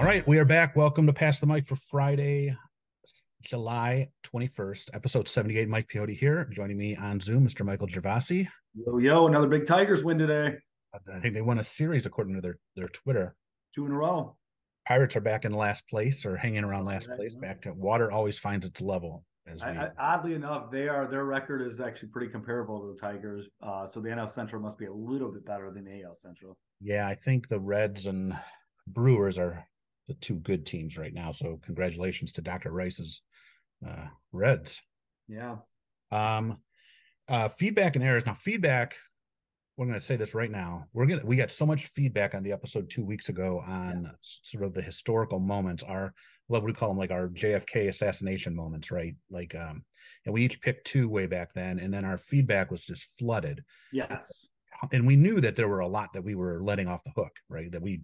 All right, we are back. Welcome to Pass the Mic for Friday, July 21st, episode 78. Mike Piotti here. Joining me on Zoom, Mr. Michael Gervasi. Yo, yo, another big Tigers win today. I think they won a series according to their, their Twitter. Two in a row. Pirates are back in last place or hanging around last that, place. Back to water always finds its level. As we, I, I, oddly enough, they are their record is actually pretty comparable to the Tigers. Uh, so the NL Central must be a little bit better than the AL Central. yeah, I think the Reds and Brewers are the two good teams right now. So congratulations to Dr. Rice's uh, Reds. Yeah. Um, uh, feedback and errors. Now, feedback. We're going to say this right now. We're gonna. We got so much feedback on the episode two weeks ago on s- sort of the historical moments. Our what we call them, like our JFK assassination moments, right? Like, um, and we each picked two way back then, and then our feedback was just flooded. Yes. And we knew that there were a lot that we were letting off the hook, right? That we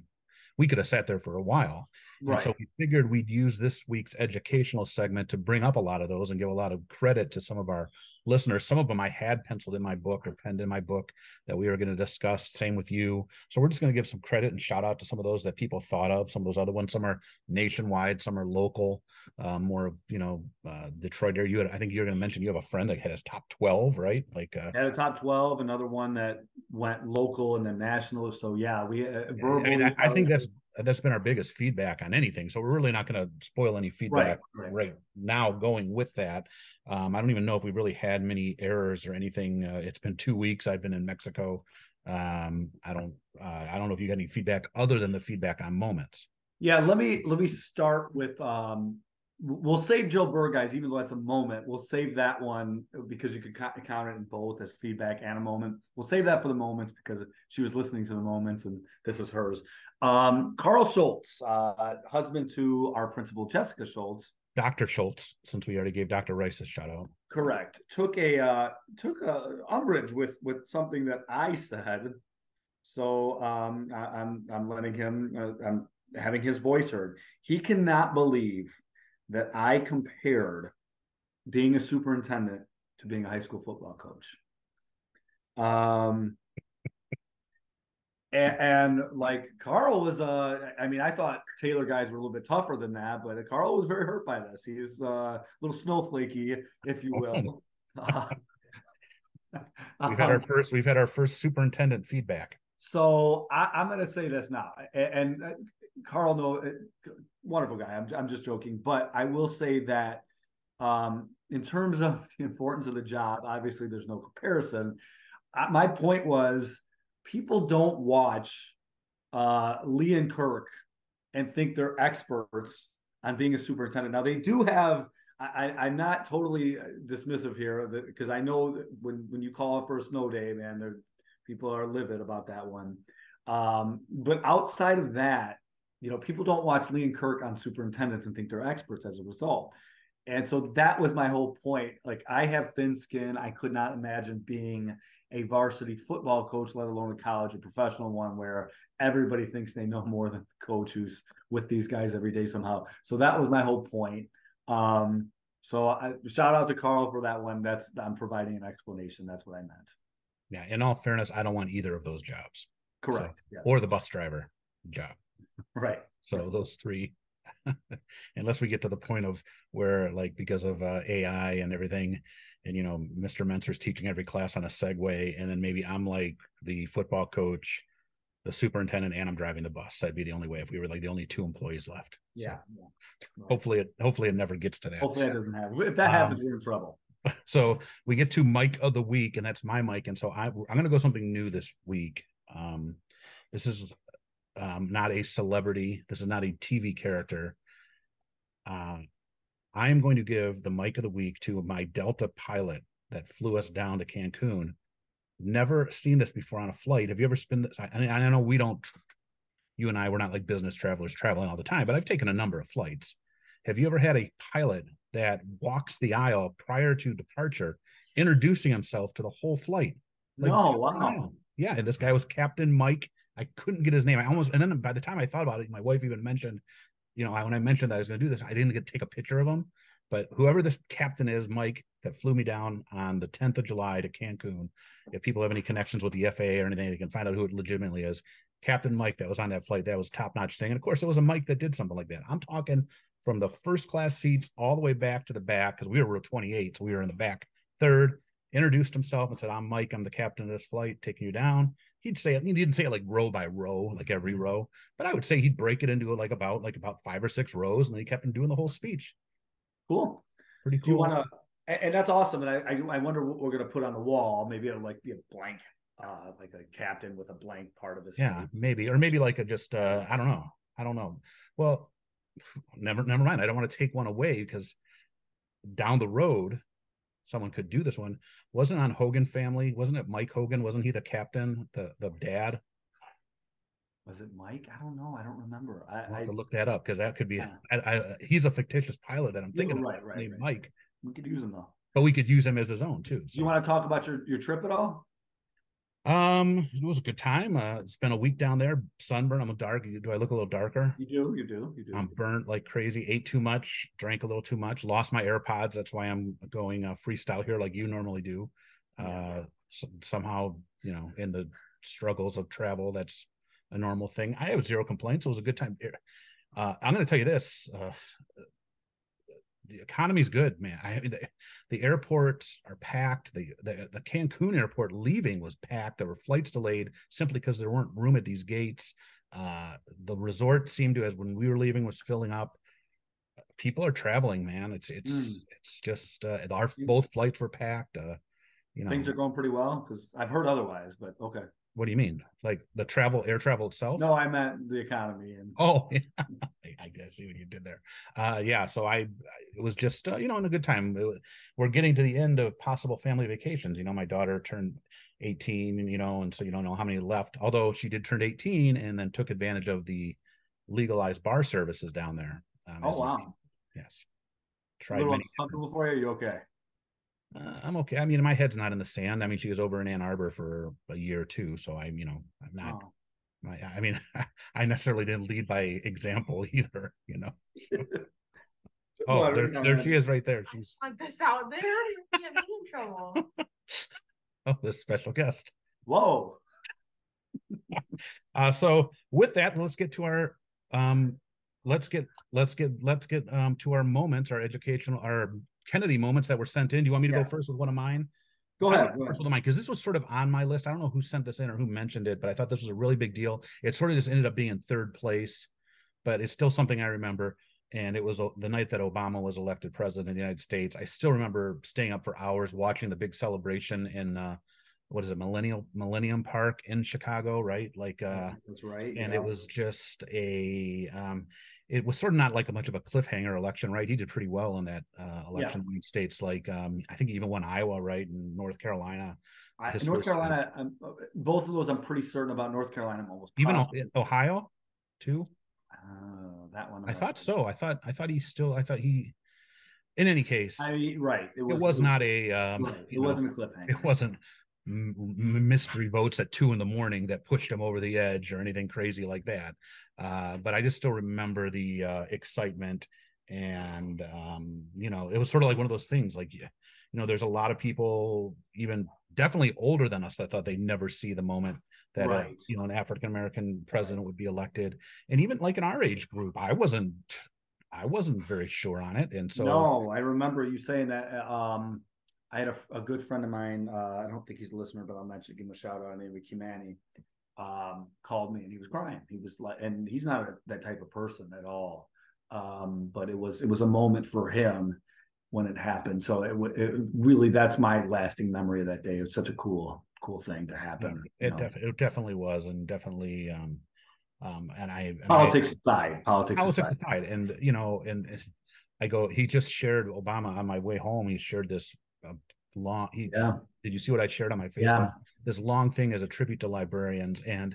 we could have sat there for a while. And so we figured we'd use this week's educational segment to bring up a lot of those and give a lot of credit to some of our listeners. Some of them I had penciled in my book or penned in my book that we were going to discuss. Same with you. So we're just going to give some credit and shout out to some of those that people thought of. Some of those other ones, some are nationwide, some are local, um, more of, you know, uh, Detroit area. You had, I think you're going to mention you have a friend that had his top 12, right? Like, uh, Had a top 12, another one that went local and then national. So yeah, we uh, I verbally. mean, I, I think that's that's been our biggest feedback on anything. So we're really not going to spoil any feedback right. right now going with that. Um, I don't even know if we really had many errors or anything. Uh, it's been two weeks. I've been in Mexico. Um, I don't. Uh, I don't know if you got any feedback other than the feedback on moments. Yeah, let me let me start with um we'll save Joe Burr guys, even though that's a moment. We'll save that one because you could count it in both as feedback and a moment. We'll save that for the moments because she was listening to the moments and this is hers. Um Carl Schultz, uh husband to our principal Jessica Schultz, Dr. Schultz, since we already gave Dr. Rice a shout out. correct, took a uh took a umbrage with with something that I said. So um I, I'm I'm letting him uh, I'm having his voice heard. He cannot believe that I compared being a superintendent to being a high school football coach. Um, and, and like Carl was, uh, I mean, I thought Taylor guys were a little bit tougher than that, but Carl was very hurt by this. He's uh, a little snowflakey, if you will. Uh, We've had our um, first. We've had our first superintendent feedback. so I, I'm going to say this now, and, and uh, Carl, no, uh, wonderful guy. I'm, I'm just joking, but I will say that um, in terms of the importance of the job, obviously there's no comparison. Uh, my point was, people don't watch uh, Lee and Kirk and think they're experts on being a superintendent. Now they do have. I, I, I'm not totally uh, dismissive here because I know when when you call for a snow day, man, people are livid about that one. Um, but outside of that, you know, people don't watch Lee and Kirk on superintendents and think they're experts as a result. And so that was my whole point. Like I have thin skin. I could not imagine being a varsity football coach, let alone a college or professional one where everybody thinks they know more than the coach who's with these guys every day somehow. So that was my whole point. Um, so I, shout out to Carl for that one. That's I'm providing an explanation. That's what I meant. Yeah. In all fairness, I don't want either of those jobs Correct. yes. or the bus driver job. Right. So those three, unless we get to the point of where, like, because of uh, AI and everything, and you know, Mr. Menser's teaching every class on a Segway, and then maybe I'm like the football coach, the superintendent, and I'm driving the bus. That'd be the only way if we were like the only two employees left. So Yeah. hopefully, it hopefully it never gets to that. Hopefully that doesn't happen. If that Um, happens, we're in trouble. so we get to Mike of the week, and that's my mic. And so I, I'm going to go something new this week. Um, this is um, not a celebrity. This is not a TV character. Um, I am going to give the mic of the week to my Delta pilot that flew us down to Cancun. Never seen this before on a flight. Have you ever spent this? I, I know we don't. You and I, we're not like business travelers traveling all the time, but I've taken a number of flights. Have you ever had a pilot that walks the aisle prior to departure, introducing himself to the whole flight? Like, no, wow. Yeah, and this guy was Captain Mike. I couldn't get his name. I almost, and then by the time I thought about it, my wife even mentioned, you know, I, when I mentioned that I was going to do this, I didn't get to take a picture of him. But whoever this captain is, Mike, that flew me down on the 10th of July to Cancun. If people have any connections with the FAA or anything, they can find out who it legitimately is. Captain Mike that was on that flight, that was top notch thing. And of course, it was a Mike that did something like that. I'm talking from the first class seats all the way back to the back because we were row 28, so we were in the back third. Introduced himself and said, "I'm Mike. I'm the captain of this flight, taking you down." He'd say it. He didn't say it like row by row, like every row, but I would say he'd break it into like about like about five or six rows, and then he kept him doing the whole speech. Cool. Pretty cool. Do you want to? And that's awesome. And I, I, wonder what we're going to put on the wall. Maybe it'll like be a blank, uh, like a captain with a blank part of his. yeah, face. maybe, or maybe like a just uh, I don't know. I don't know. Well, never, never mind. I don't want to take one away because down the road, someone could do this one. Wasn't on Hogan family? Wasn't it Mike Hogan? Wasn't he the captain, the the dad? Was it Mike? I don't know. I don't remember. I, I have to look that up because that could be. Yeah. I, he's a fictitious pilot that I'm thinking right, of right, named right. Mike, we could use him though. but we could use him as his own too. Do you want to talk about your your trip at all? Um, it was a good time. Uh, spent a week down there. Sunburn. I'm a dark. Do I look a little darker? You do. You do. You do. I'm burnt like crazy. Ate too much. Drank a little too much. Lost my AirPods. That's why I'm going uh, freestyle here, like you normally do. Uh, s- somehow, you know, in the struggles of travel, that's a normal thing. I have zero complaints. It was a good time. Uh, I'm going to tell you this. Uh, the economy's good, man. I the, the airports are packed. The, the the Cancun airport leaving was packed. There were flights delayed simply because there weren't room at these gates. Uh, the resort seemed to, as when we were leaving, was filling up. People are traveling, man. It's it's Mm. it's just uh, our both flights were packed. Uh, you know, Things are going pretty well because I've heard otherwise. But okay. What do you mean? Like the travel, air travel itself? No, I meant the economy and Oh, yeah. I, see what you did there. Uh, yeah. So I, it was just, uh, you know, in a good time. It we're getting to the end of possible family vacations. You know, my daughter turned 18, and you know, and so you don't know how many left. Although she did turn 18 and then took advantage of the legalized bar services down there. Um, oh a- wow. Yes. A Tried little many. uncomfortable for you. Are you okay? Uh, I'm okay. I mean, my head's not in the sand. I mean, she was over in Ann Arbor for a year or two, so I'm, you know, I'm not. Oh. I, I mean, I necessarily didn't lead by example either. You know. So. Oh, Well, there, there she is right there. She's Like this out there, you get me in trouble. oh, this special guest. Whoa. Uh, so with that, let's get to our um, let's get let's get let's get um to our moments, our educational, our Kennedy moments that were sent in. Do you want me to Yeah. go first with one of mine? Go ahead. Go ahead. first with mine because this was sort of on my list. I don't know who sent this in or who mentioned it, but I thought this was a really big deal. It sort of just ended up being in third place, but it's still something I remember. And it was the night that Obama was elected president of the United States. I still remember staying up for hours watching the big celebration in uh, what is it, Millennial Millennium Park in Chicago, right? Like, uh, That's right. and yeah. it was just a um it was sort of not like a much of a cliffhanger election right he did pretty well in that uh election in states like um i think he even won iowa right and north carolina I, North. Carolina. I'm, both of those, I'm pretty certain about. North Carolina, I'm almost even positive. O- ohio too Oh, that one. I'm i thought sure. so i thought i thought he still i thought he in any case I right. It it was. was not a um Right, It wasn't a cliffhanger. it wasn't mystery votes at two in the morning that pushed him over the edge or anything crazy like that. Uh, but I just still remember the uh, excitement, and um, you know, it was sort of like one of those things. Like, you know, there's a lot of people, even definitely older than us, that thought they'd never see the moment that uh, Right. you know an African American president would be elected, and even like in our age group, I wasn't. I wasn't very sure on it, and so no, I remember you saying that. uh, Um, I had a, a good friend of mine. Uh, I don't think he's a listener, but I'll mention give him a shout out. Named Kimani. Um, called me and he was crying. He was like, and he's not a, that type of person at all. Um, but it was it was a moment for him when it happened. So it, it really that's my lasting memory of that day. It was such a cool cool thing to happen. you it, def- it definitely was, and definitely, um, um, and I and I- politics aside, politics, politics aside. aside, and you know, and and I go. He just shared Obama on my way home. He shared this uh, long. He, Yeah, Did you see what I shared on my Facebook? yeah, This long thing as a tribute to librarians, and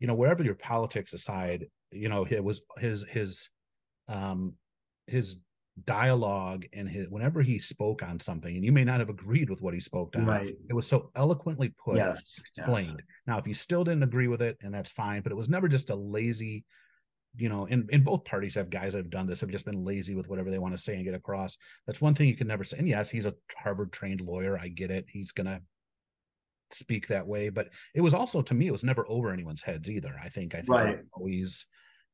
you know, wherever your politics aside, you know, it was his his um his dialogue and his whenever he spoke on something, and you may not have agreed with what he spoke on. right. It was so eloquently put Yes, yes. explained. Now, if you still didn't agree with it, and that's fine, but it was never just a lazy you know, in, in both parties have guys that have done this, have just been lazy with whatever they want to say and get across. That's one thing you can never say. And yes, he's a Harvard trained lawyer. I get it. He's gonna speak that way. But it was also to me, it was never over anyone's heads either. I think I think Right. always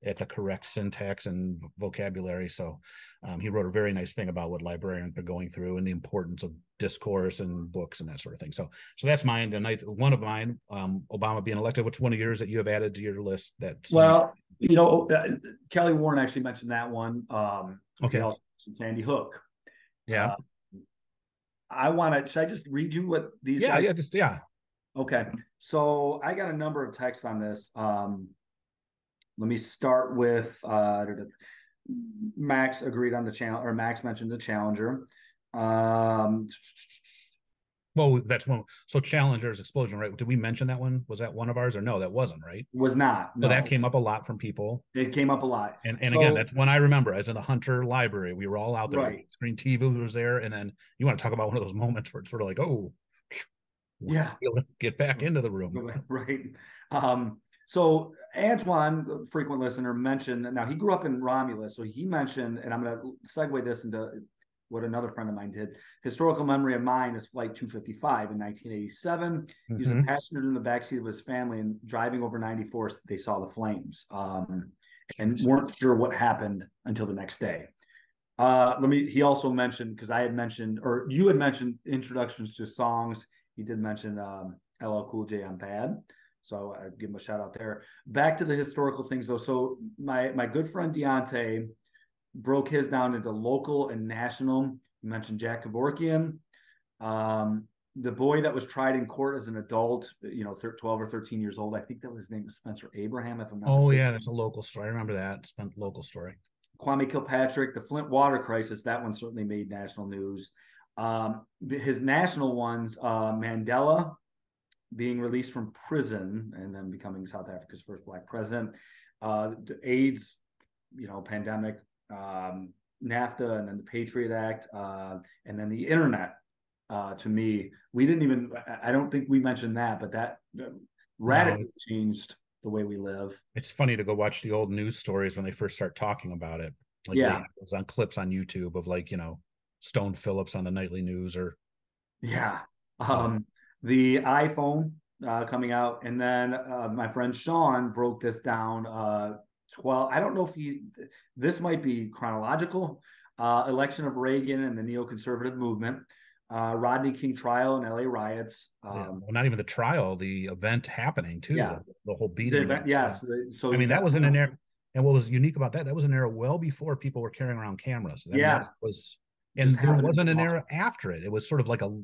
at the correct syntax and vocabulary. So um, he wrote a very nice thing about what librarians are going through and the importance of discourse and books and that sort of thing. So so that's mine. The night one of mine, um, Obama being elected. Which one of yours that you have added to your list? That Well, you know, uh, Kelly Warren actually mentioned that one. Um, okay, Sandy Hook. yeah, Uh, I want to. Should I just read you what these yeah, guys? yeah, just yeah. Okay, so I got a number of texts on this. Um, let me start with uh, Max agreed on the channel, or Max mentioned the Challenger. Um, Well, that's one. So Challenger's explosion, right? Did we mention that one? Was that one of ours or no? That wasn't right. was not. So No, that came up a lot from people. it came up a lot. And and again, that's when I remember as in the Hunter Library, we were all out there. Right. Screen TV was there, and then you want to talk about one of those moments where it's sort of like, oh, Yeah. get back into the room. right. Um, so Antoine, frequent listener, mentioned now he grew up in Romulus, so he mentioned, and I'm going to segue this into what another friend of mine did. Historical memory of mine is Flight 255 in 1987. He was a Mhm. passenger in the backseat of his family and driving over 94. They saw the flames um, and weren't sure what happened until the next day. Uh, let me. He also mentioned because I had mentioned, or you had mentioned introductions to songs. He did mention um, LL Cool J on Bad, so I give him a shout out there. Back to the historical things though. So my my good friend Deontay broke his down into local and national. You mentioned Jack Kevorkian. Um, the boy that was tried in court as an adult, you know, thir- 12 or 13 years old. I think that was his name was Spencer Abraham, if I'm not Oh mistaken. yeah, that's a local story. I remember that. It's been local story. Kwame Kilpatrick, the Flint water crisis, that one certainly made national news. Um, his national ones, uh, Mandela being released from prison and then becoming South Africa's first black president, uh, the AIDS, you know, pandemic, um, NAFTA, and then the Patriot Act, uh, and then the internet. Uh, to me, we didn't even, I- don't think we mentioned that, but that uh, radically changed the way we live. It's funny to go watch the old news stories when they first start talking about it. Like Yeah. it was on clips on YouTube of like, you know, Stone Phillips on the nightly news or Yeah. Um, the iPhone uh, coming out, and then uh, my friend Sean broke this down. Uh, Twelve. I don't know if he. This might be chronological. Uh, election of Reagan and the neoconservative movement. Uh, Rodney King trial and L.A. riots. yeah, Um, well, not even the trial, the event happening too. Yeah. The, the whole the beating. event- yes. the- So I mean, that was in an era. And what was unique about that, that was an era well before people were carrying around cameras. I mean, Yeah. was, Just and there wasn't an era after it. It was sort of like a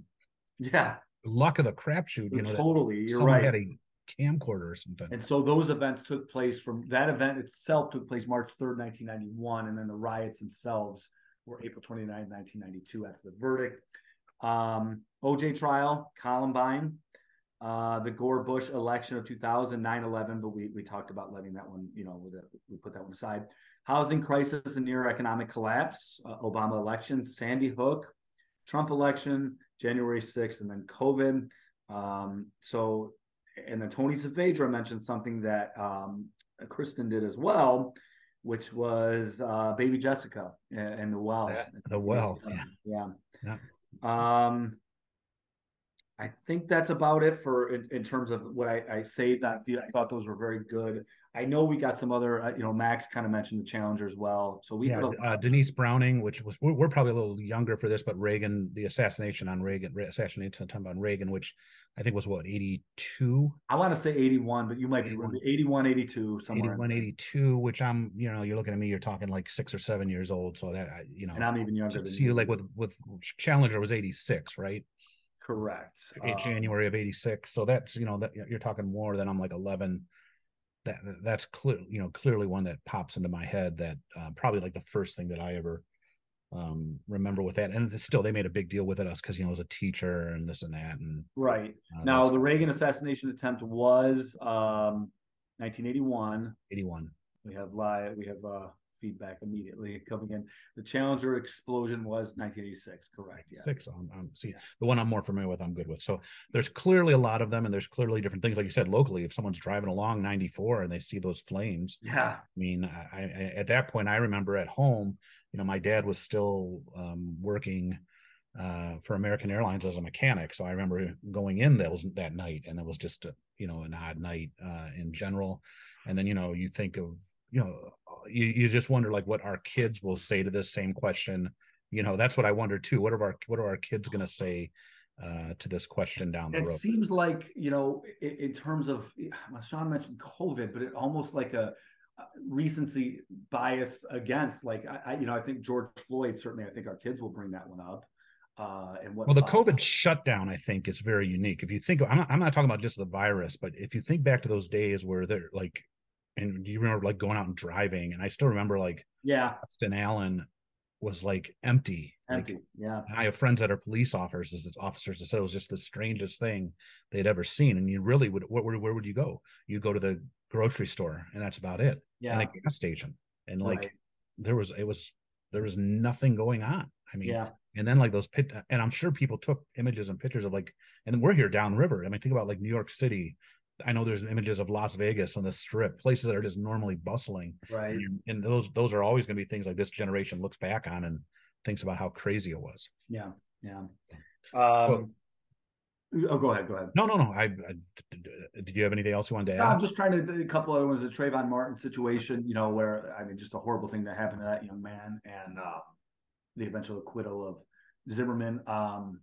Yeah. luck of the crapshoot, you know, totally. You're right. had a camcorder or something. And so those events took place from that event itself took place March 3rd, 1991. And then the riots themselves were April 29th, 1992 after the verdict. Um, OJ trial, Columbine, uh, the Gore Bush election of 2000, 9 11, but we, we talked about letting that one, you know, we put that one aside. Housing crisis and near economic collapse, uh, Obama election, Sandy Hook, Trump election, January 6th, and then COVID. Um, so, and then Tony Saavedra mentioned something that um, Kristen did as well, which was uh, Baby Jessica and, and the well. Yeah, the well, Yeah. Yeah. Um, I think that's about it for in, in terms of what I, I saved. I thought those were very good. I know we got some other, uh, you know, Max kind of mentioned the Challenger as well. So we yeah, had a, uh, Denise Browning, which was we're, we're probably a little younger for this, but Reagan, the assassination on Reagan, re- assassination on Reagan, which I think was what 82, I want to say 81, but you might be 81. 81, 82 somewhere. 81, 82, which I'm, you know, you're looking at me, you're talking like six or seven years old, so that I, you know, And I'm even younger so, than so you like with with Challenger was 86, right? Correct. Uh, January of '86. So that's you know that you're talking more than I'm like 11. That that's clear, you know, clearly one that pops into my head. That uh, probably like the first thing that I ever um remember with that. And still, they made a big deal with it us because you know, as a teacher and this and that. And right. uh, Now the Reagan assassination attempt was um 1981. 81. We have live. We have uh, feedback immediately coming in. The Challenger explosion was 1986, correct? Yeah. Six. Um, um, see, yeah. the one I'm more familiar with, I'm good with. So there's clearly a lot of them, and there's clearly different things. Like you said, locally, if someone's driving along 94 and they see those flames, yeah. I mean, I, I at that point, I remember at home, you know, my dad was still um, working uh, for American Airlines as a mechanic. So I remember going in those that night, and it was just a, you know an odd night uh, in general. And then you know you think of you know you, you just wonder like what our kids will say to this same question. You know that's what I wonder too. What are our what are our kids going to say uh, to this question down the it road? It seems like you know in, in terms of Sean mentioned COVID, but it almost like a recency bias against like I, I, you know i think george floyd certainly i think our kids will bring that one up uh, and what well the covid shutdown i think is very unique if you think I'm not, I'm not talking about just the virus but if you think back to those days where they're like and you remember like going out and driving? And i still remember like yeah. Austin Allen was like empty empty like, yeah. I have friends that are police officers officers that said it was just the strangest thing they'd ever seen. And you really would where, where would you go? You go to the grocery store and that's about it yeah and a gas station and like right. there was it was there was nothing going on. I mean yeah. and then like those pit and i'm sure people took images and pictures of like and we're here downriver. I mean think about like new york city i know there's images of las vegas on the strip places that are just normally bustling right and, and those those are always going to be things like this generation looks back on and thinks about how crazy it was yeah yeah um well, Oh, go ahead. Go ahead. No, no, no. I, I did you have anything else you wanted to add? No, I'm just trying to a couple other ones. The Trayvon Martin situation, you know, where I mean, just a horrible thing that happened to that young man, and uh, the eventual acquittal of Zimmerman. Um,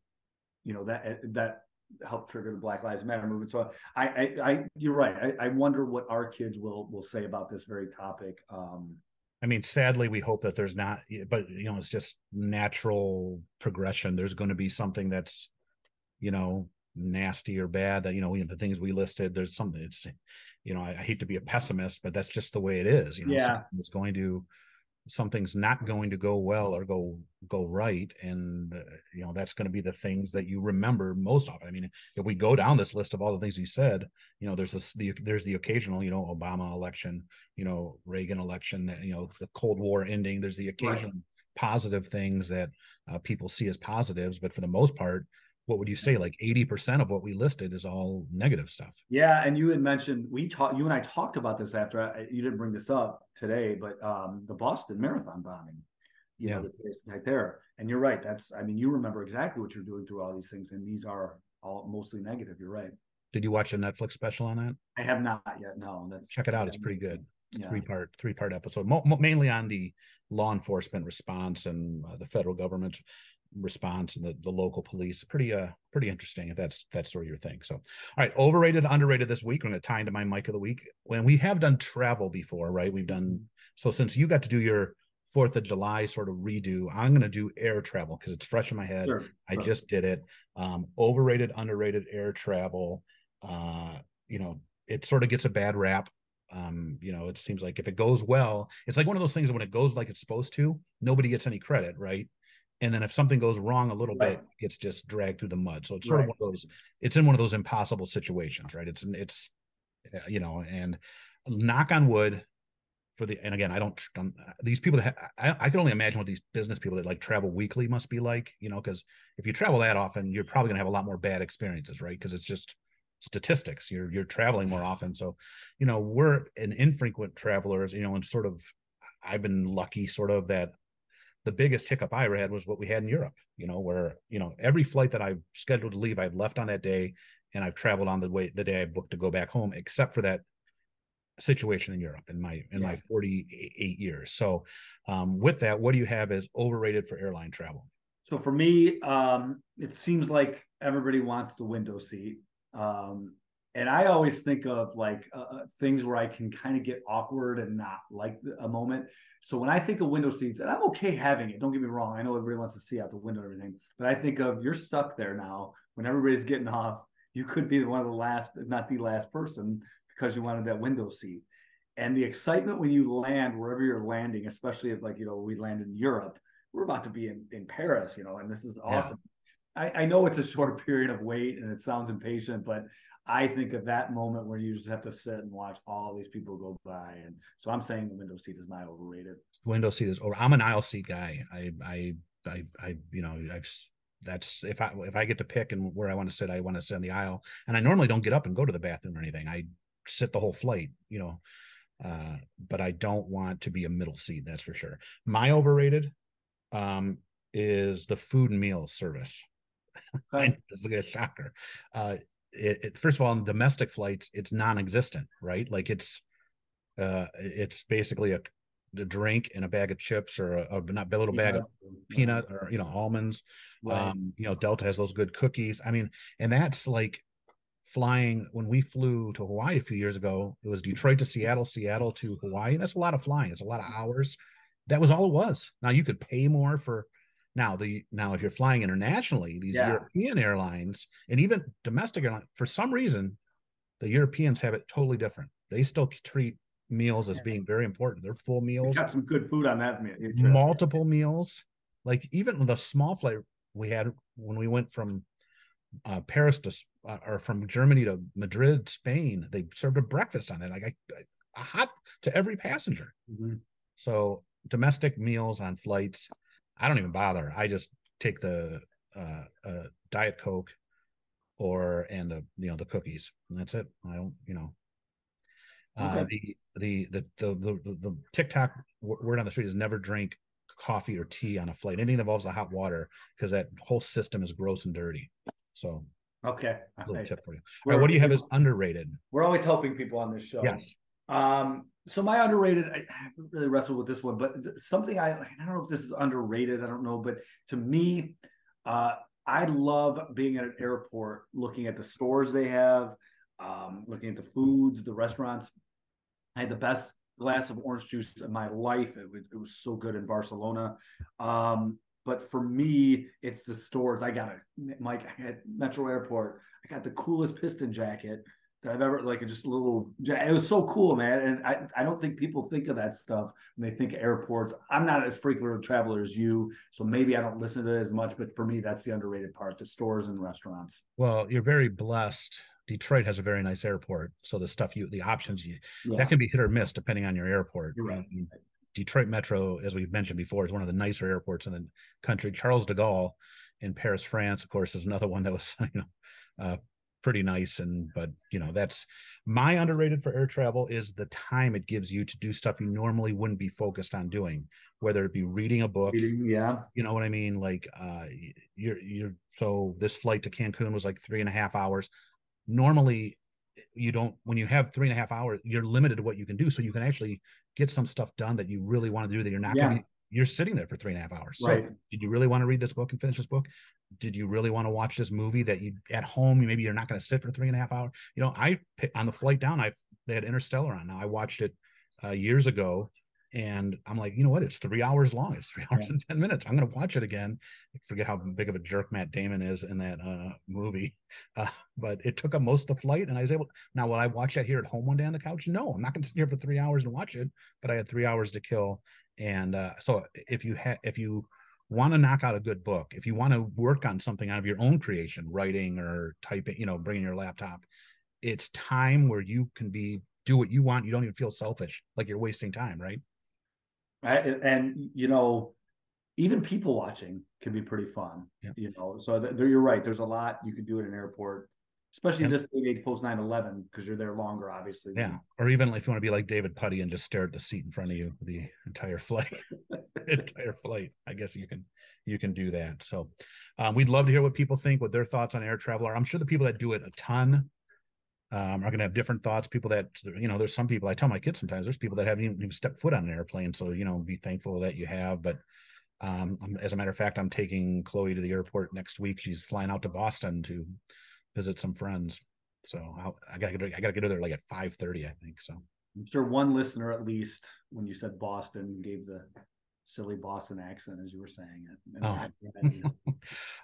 you know that that helped trigger the Black Lives Matter movement. So I, I, I you're right. I, I, wonder what our kids will will say about this very topic. Um, I mean, sadly, we hope that there's not, but you know, it's just natural progression. There's going to be something that's, you know, nasty or bad that you know the things we listed there's something it's you know I, I, hate to be a pessimist but that's just the way it is you know yeah. it's going to something's not going to go well or go go right and uh, you know that's going to be the things that you remember most often i mean if we go down this list of all the things you said you know there's this the there's the occasional you know obama election you know reagan election that you know the cold war ending there's the occasional right. positive things that uh, people see as positives but for the most part what would you say like 80% of what we listed is all negative stuff. Yeah and you had mentioned we talked you and i talked about this after I, you didn't bring this up today but um the boston marathon bombing you yeah. know the right there. And you're right that's i mean you remember exactly what you're doing through all these things and these are all mostly negative you're right. Did you watch a netflix special on that? I have not yet no that's check it out it's pretty good. Yeah. three part three part episode mo- mo- mainly on the law enforcement response and uh, the federal government response and the, the local police. Pretty uh pretty interesting if that's that's sort of your thing. So all right overrated underrated this week. We're going to tie into my mic of the week. When we have done travel before right we've done mm-hmm. so since you got to do your fourth of july sort of redo i'm going to do air travel because it's fresh in my head. Sure. i just did it. Um overrated underrated air travel uh you know it sort of gets a bad rap. Um, you know, it seems like if it goes well, it's like one of those things when it goes like it's supposed to, nobody gets any credit, right? And then if something goes wrong a little right. bit it's just dragged through the mud. So it's sort right. of one of those it's in one of those impossible situations right? It's it's uh, you know and knock on wood for the and again i don't um, these people that ha, I, I can only imagine what these business people that like travel weekly must be like you know because if you travel that often you're probably going to have a lot more bad experiences right? Because it's just statistics. You're you're traveling more often. So you know we're an infrequent travelers you know and sort of i've been lucky sort of that the biggest hiccup I ever had was what we had in Europe, you know, where, you know, every flight that I've scheduled to leave, I've left on that day and I've traveled on the way the day I booked to go back home, except for that situation in Europe in my in yeah. my 48 years. So um, with that, what do you have as overrated for airline travel? So for me, um, it seems like everybody wants the window seat. Um, and I always think of like uh, uh things where I can kind of get awkward and not like a moment. So when I think of window seats, and I'm okay having it, don't get me wrong. I know everybody wants to see out the window and everything, but I think of you're stuck there now when everybody's getting off. You could be one of the last, if not the last person, because you wanted that window seat. And the excitement when you land wherever you're landing, especially if like you know we land in Europe, we're about to be in, in Paris, you know, and this is awesome. Yeah. I, I know it's a short period of wait and it sounds impatient, but I think of that moment where you just have to sit and watch all these people go by. And so I'm saying the window seat is my overrated. Window seat is over. I'm an aisle seat guy. I, I, I, I, you know, I've that's if I if I get to pick and where I want to sit, I want to sit in the aisle. And I normally don't get up and go to the bathroom or anything. I sit the whole flight, you know. Uh, but I don't want to be a middle seat, that's for sure. My overrated um is the food and meal service. Okay. this is a shocker. Uh it, it, first of all, on domestic flights, it's non-existent, right? Like it's uh it's basically a the drink and a bag of chips or a, a not a little bag of peanut or you know almonds Right. um you know delta has those good cookies i mean and that's like flying when we flew to hawaii a few years ago it was detroit to seattle seattle to hawaii that's a lot of flying it's a lot of hours that was all it was now you could pay more for now the now if you're flying internationally these Yeah. european airlines and even domestic airlines for some reason the europeans have it totally different they still treat meals as being very important they're full We meals got some good food on that meal. multiple meals like even the small flight we had when we went from uh, paris to uh, or from germany to madrid spain they served a breakfast on it like I, a hot to every passenger Mhm. so domestic meals on flights i don't even bother i just take the uh, uh diet coke or and the you know the cookies and that's it i don't you know uh, Okay. the, the the the the the TikTok word on the street is never drink coffee or tea on a flight. Anything that involves the hot water because that whole system is gross and dirty. So, Okay. a little right. tip for you. Right, what do you have is underrated? We're always helping people on this show. Yes. Um, so my underrated, I haven't really wrestled with this one, but something I I don't know if this is underrated. I don't know, but to me, uh, I love being at an airport, looking at the stores they have, um, looking at the foods, the restaurants. I had the best glass of orange juice in my life. It was, it was so good in Barcelona. Um, but for me, it's the stores. I got a Mike at Metro Airport. I got the coolest piston jacket that I've ever like it just a little. It was so cool, man. And I I don't think people think of that stuff when they think airports. I'm not as frequent a traveler as you, so maybe I don't listen to it as much. But for me, that's the underrated part: the stores and restaurants. Well, you're very blessed. Detroit has a very nice airport, so the stuff you the options you Yeah, that can be hit or miss depending on your airport. You're right. Um, Detroit Metro, as we've mentioned before, is one of the nicer airports in the country. Charles de Gaulle in Paris, France, of course, is another one that was, you know, uh, pretty nice. And but you know, that's my underrated for air travel is the time it gives you to do stuff you normally wouldn't be focused on doing, whether it be reading a book, yeah, you know what I mean? Like uh you're you're so this flight to Cancun was like three and a half hours. Normally you don't when you have three and a half hours, you're limited to what you can do. So you can actually get some stuff done that you really want to do that you're not Yeah. gonna be you're sitting there for three and a half hours. So Right. did you really want to read this book and finish this book? Did you really want to watch this movie that you at home maybe you're not going to sit for three and a half hours? You know, I on the flight down, I they had Interstellar on. Now I watched it uh, years ago, and I'm like, you know what? It's three hours long. It's three hours and ten minutes. I'm going to watch it again. I forget how big of a jerk Matt Damon is in that uh, movie, uh, but it took up most of the flight, and I was able. Now, will I watch that here at home one day on the couch? No, I'm not going to sit here for three hours and watch it. But I had three hours to kill, and uh, so if you had, if you want to knock out a good book, if you want to work on something out of your own creation, writing or typing, you know, bringing your laptop, it's time where you can be do what you want. You don't even feel selfish, like you're wasting time, right? Right. And, you know, even people watching can be pretty fun. Yeah. You know, so th- there you're right. There's a lot you can do at an airport, especially And- this age post 9-11, because you're there longer, obviously. Yeah. Or even if you want to be like David Puddy and just stare at the seat in front of you the entire flight, entire flight. I guess you can you can do that. So um, we'd love to hear what people think, what their thoughts on air travel are. I'm sure the people that do it a ton um, are going to have different thoughts. People that you know, there's some people I tell my kids sometimes there's people that haven't even, even stepped foot on an airplane. So you know, be thankful that you have. But um, as a matter of fact, I'm taking Chloe to the airport next week. She's flying out to Boston to visit some friends. So I'll, I gotta get I gotta get her there like at 5:30, I think. So I'm sure one listener at least, when you said Boston, gave the silly Boston accent as you were saying it. Oh.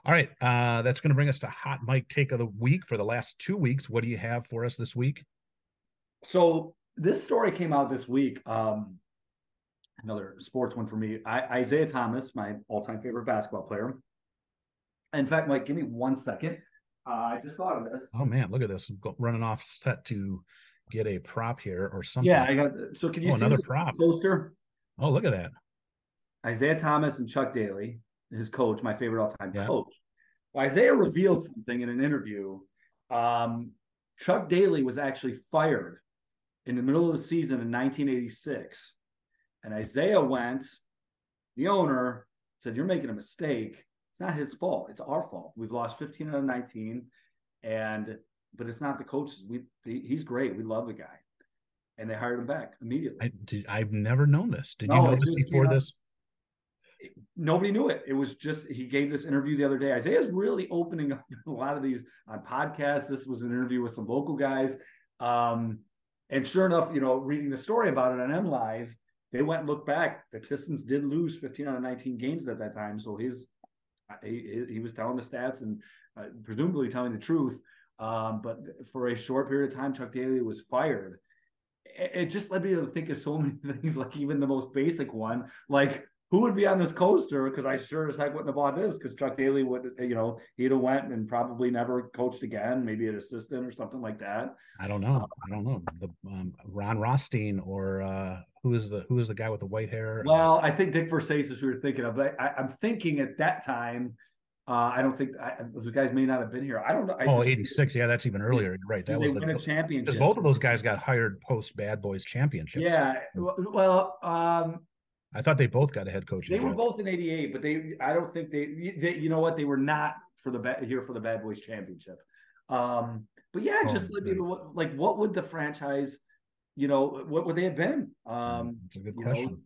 All right, uh, that's going to bring us to hot mic take of the week for the last two weeks. What do you have for us this week? So this story came out this week. Um, another sports one for me. I, Isiah Thomas, my all-time favorite basketball player. In fact, Mike, give me one second. Uh, I just thought of this. Oh man, look at this. I'm running off set to get a prop here or something. Yeah, I got. So can you Oh, see another prop. poster? Oh, look at that. Isiah Thomas and Chuck Daly, his coach, my favorite all-time Yeah. coach. Well, Isiah revealed something in an interview. Um, Chuck Daly was actually fired in the middle of the season in 1986, and Isiah went. The owner said, "You're making a mistake. It's not his fault. It's our fault. We've lost 15 out of 19, and but it's not the coaches. We he's great. We love the guy." And they hired him back immediately. I did, I've never known this. Did you know this before this? nobody knew it. It was just he gave this interview the other day. Isiah's really opening up a lot of these on podcasts. This was an interview with some local guys. Um, and sure enough, you know, reading the story about it on MLive, they went and looked back. The Pistons did lose 15 out of 19 games at that time. So his he, he was telling the stats and uh, presumably telling the truth. Um, but for a short period of time, Chuck Daly was fired. It, it just led me to think of so many things, like even the most basic one, like who would be on this coaster? Because I sure as heck wouldn't have bought this because Chuck Daly would, you know, he'd have went and probably never coached again, maybe an assistant or something like that. I don't know. I don't know. The um, Ron Rothstein or uh, who is the who is the guy with the white hair? Well, I think Dick Versace is who you're thinking of, but I, I'm thinking at that time, uh, I don't think I, those guys may not have been here. I don't know. I, oh, 86. Yeah, that's even earlier. You're right. That they was win a the championship? both of those guys got hired post Bad Boys Championships. Yeah. Well, um, I thought they both got a head coach. They were both in '88, but they I don't think they, they you know what they were not for the bad here for the Bad Boys Championship. Um, but yeah, Oh, just let me right. what, like what would the franchise, you know, what would they have been? Um, It's a good question. know,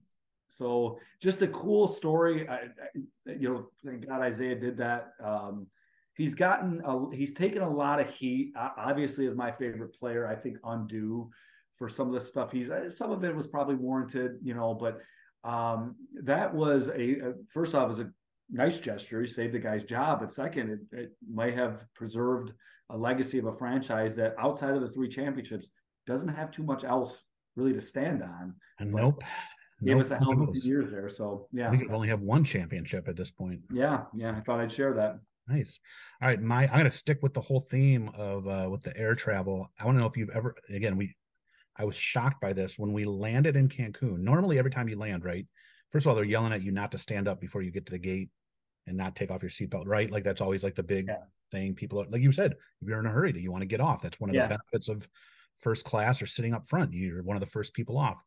so just a cool story. I, I, you know, thank God Isiah did that. Um, he's gotten a, he's taken a lot of heat. Obviously, as my favorite player, I think undue for some of the stuff he's. uh, Some of it was probably warranted, you know, but um, that was a, a first off, it was a nice gesture. He saved the guy's job, but second, it, it might have preserved a legacy of a franchise that outside of the three championships doesn't have too much else really to stand on. Nope. Gave Nope, us a hell of a few years there. So yeah, We could only have one championship at this point. yeah, yeah. I thought I'd share that. Nice. All right, my I'm gonna stick with the whole theme of uh with the air travel. I want to know if you've ever again we I was shocked by this when we landed in Cancun. Normally every time you land, right? First of all, they're yelling at you not to stand up before you get to the gate and not take off your seatbelt, right? Like that's always like the big Yeah. thing. People are like you said, if you're in a hurry, do you want to get off? That's one of Yeah. the benefits of first class or sitting up front. You're one of the first people off.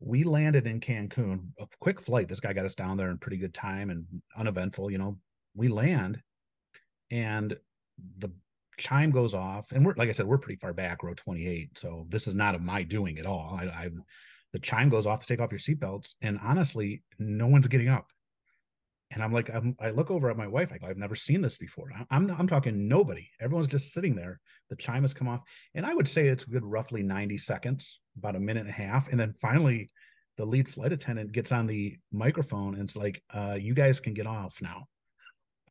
We landed in Cancun, a quick flight. This guy got us down there in pretty good time and uneventful, you know. We land and the chime goes off and we're like i said we're pretty far back row 28 so this is not of my doing at all. I, I the chime goes off to take off your seatbelts and honestly no one's getting up. And i'm like I'm, i look over at my wife i go i've never seen this before. I- i'm i'm talking nobody. Everyone's just sitting there. The chime has come off and i would say it's a good roughly 90 seconds about a minute and a half and then finally the lead flight attendant gets on the microphone and it's like uh you guys can get off now.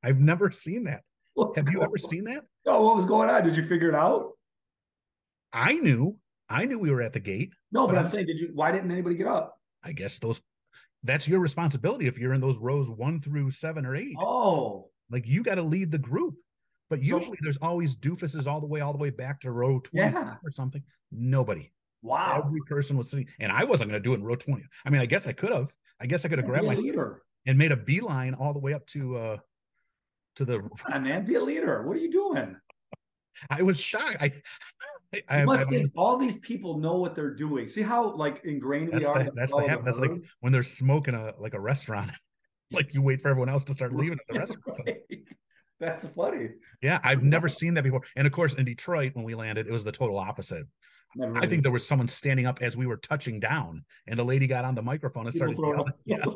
I've never seen that. What's have you going ever on? seen that Oh, what was going on? Did you figure it out? I knew, I knew we were at the gate. No, but But I'm I'm- saying, did you? Why didn't anybody get up? I guess those that's your responsibility if you're in those rows one through seven or eight. Oh, Like you got to lead the group. But So- usually there's always doofuses all the way, all the way back to row 20 Yeah. or something. Nobody. wow. Every person was sitting, and I wasn't going to do it in row 20. I mean, I guess I could have. I guess I could have grabbed my and made a beeline all the way up to uh to the Come on, man, be a leader. What are you doing? I was shocked. I I, must I think all these people know what they're doing. See how like ingrained we That's are. the- that's the hap- that's like when they're smoking a like a restaurant. like you wait for everyone else to start leaving at the restaurant. So- Right. That's funny. Yeah, I've never seen that before. And of course, in Detroit, when we landed, it was the total opposite. Never I think there was someone standing up as we were touching down, and the lady got on the microphone and started yelling. Yes,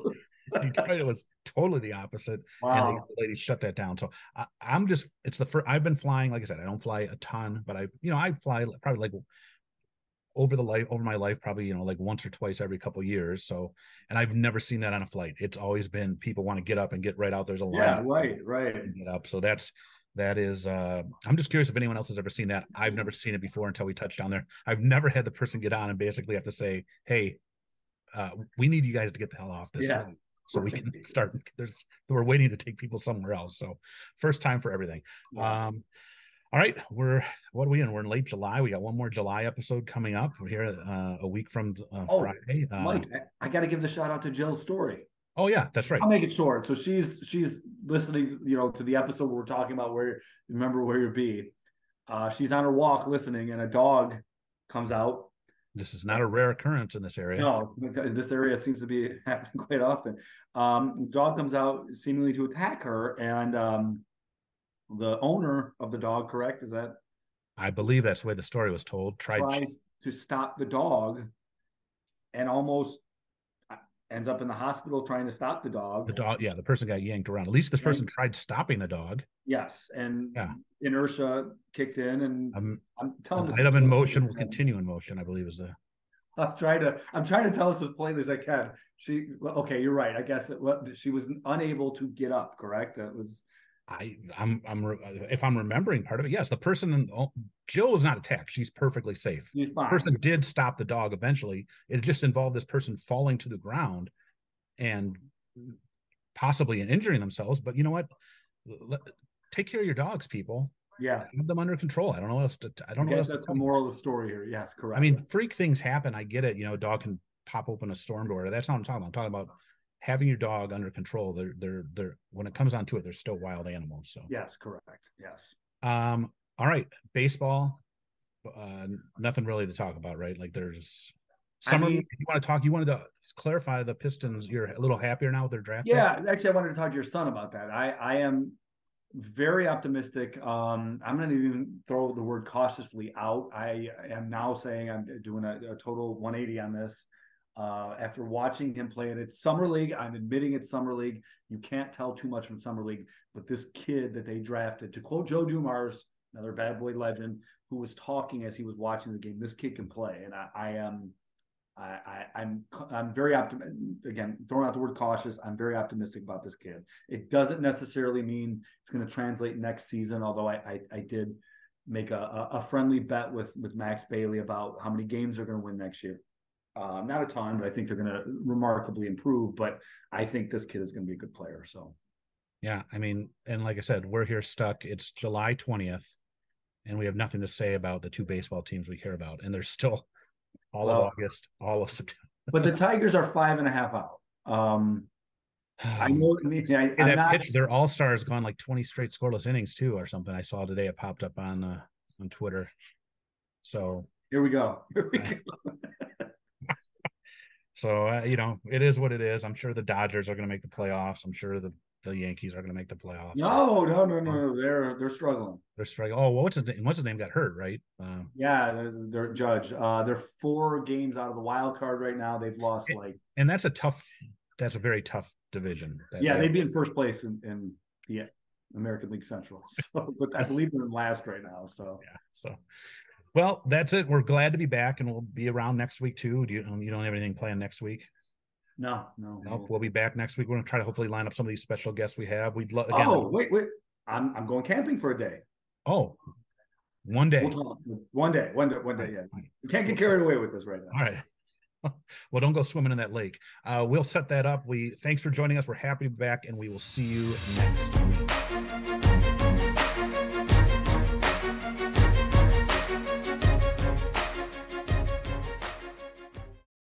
Detroit, it was totally the opposite. And Wow. the lady shut that down. So I, I'm just, it's the first, I've been flying, like I said, I don't fly a ton, but I, you know, I fly probably like over the life, over my life, probably, you know, like once or twice every couple years. So, and I've never seen that on a flight. It's always been people want to get up and get right out. There's a line Yeah, right, right. get up. So that's that is uh I'm just curious if anyone else has ever seen that. I've never seen it before until we touched down there. I've never had the person get on and basically have to say, Hey, uh we need you guys to get the hell off this Yeah. flight so we can start there's we're waiting to take people somewhere else. So first time for everything. Um All right, we're what are we in? We're in late July. We got one more July episode coming up. We're here uh, a week from uh, Oh, Friday. Uh, Mike, I, I got to give the shout out to Jill's story. Oh yeah, that's right. I'll make it short. So she's she's listening, you know, to the episode where we're talking about where remember where you'll be. Uh, she's on her walk listening, and a dog comes out. This is not a rare occurrence in this area. No, this area seems to be happening quite often. Um, dog comes out seemingly to attack her, and um, the owner of the dog, correct? Is that I believe that's the way the story was told. Tried tries to stop the dog, and almost ends up in the hospital trying to stop the dog. the dog. Yeah, the person got yanked around. At least this person tried stopping the dog. Yes, and Yeah. inertia kicked in, and Um, I'm telling this. item in motion will continue in motion. I believe is the I'm trying to. I'm trying to tell us as plainly as I can. She. Okay, you're right. I guess it, well, she was unable to get up. Correct. That was. I I'm I'm uh, if I'm remembering part of it. Yes, the person in, oh, Jill was not attacked. She's perfectly safe. She's The fine. person did stop the dog eventually. It just involved this person falling to the ground and possibly injuring themselves. But you know what? Let, take care of your dogs, people. Yeah. Have them under control. I don't know what else to. I I don't know. guess that's the moral of the story here. Yes, correct. I mean, freak things happen. I get it. You know, a dog can pop open a storm door. That's not what I'm talking about. I'm talking about having your dog under control. They're they're they're when it comes down to it, they're still wild animals. So yes, correct. Yes. um, all right, baseball. Uh, nothing really to talk about, right? Like there's I mean- you want to talk? You wanted to clarify the Pistons. You're a little happier now with their draft. Yeah, actually, I wanted to talk to your son about that. I I am very optimistic. Um, I'm going to even throw the word cautiously out. I am now saying I'm doing a, a total 180 on this. Uh, after watching him play it, it's summer league. I'm admitting it's summer league. You can't tell too much from summer league, but this kid that they drafted, to quote Joe Dumars, another bad boy legend, who was talking as he was watching the game, this kid can play, and I, I am. I, I, I'm I'm very optimistic. Again, throwing out the word cautious. I'm very optimistic about this kid. It doesn't necessarily mean it's going to translate next season. Although I I, I did make a, a a friendly bet with with Max Bailey about how many games they're going to win next year. Uh, not a ton, but I think they're going to remarkably improve. But I think this kid is going to be a good player. So Yeah, I mean, and like I said, we're here stuck. It's July 20th, and we have nothing to say about the two baseball teams we care about. And there's still all Well- of August, all of September. but the Tigers are five and a half out. Um, I know. I mean, I, I'm that not, pitch, their all stars gone like 20 straight scoreless innings too, or something. I saw today. It popped up on uh, on Twitter. So, here we go. Here we go. So uh, you know, it is what it is. I'm sure the Dodgers are going to make the playoffs. I'm sure the the Yankees are going to make the playoffs. No, no, no, no. They're they're struggling. they're struggling. Oh, well, what's his name? What's his name? Got hurt, right? Um, Yeah, they're, they're judge. Uh, they're four games out of the wild card right now. They've lost It- like and that's a tough. That's a very tough division. Yeah, they'd be in first place in, in the American League Central. So, but I believe they're in last right now. So yeah. So, well, that's it. We're glad to be back, and we'll be around next week too. Do you? um, You don't have anything planned next week? no, no. Nope. We'll be back next week. We're gonna try to hopefully line up some of these special guests we have. We'd love. Oh wait, wait. I'm I'm going camping for a day. oh, one day. We'll. One day, one day, one day. Yeah, we can't get carried away with this right now. All right. Well, don't go swimming in that lake. Uh, we'll set that up. We thanks for joining us. We're happy to be back, and we will see you next week.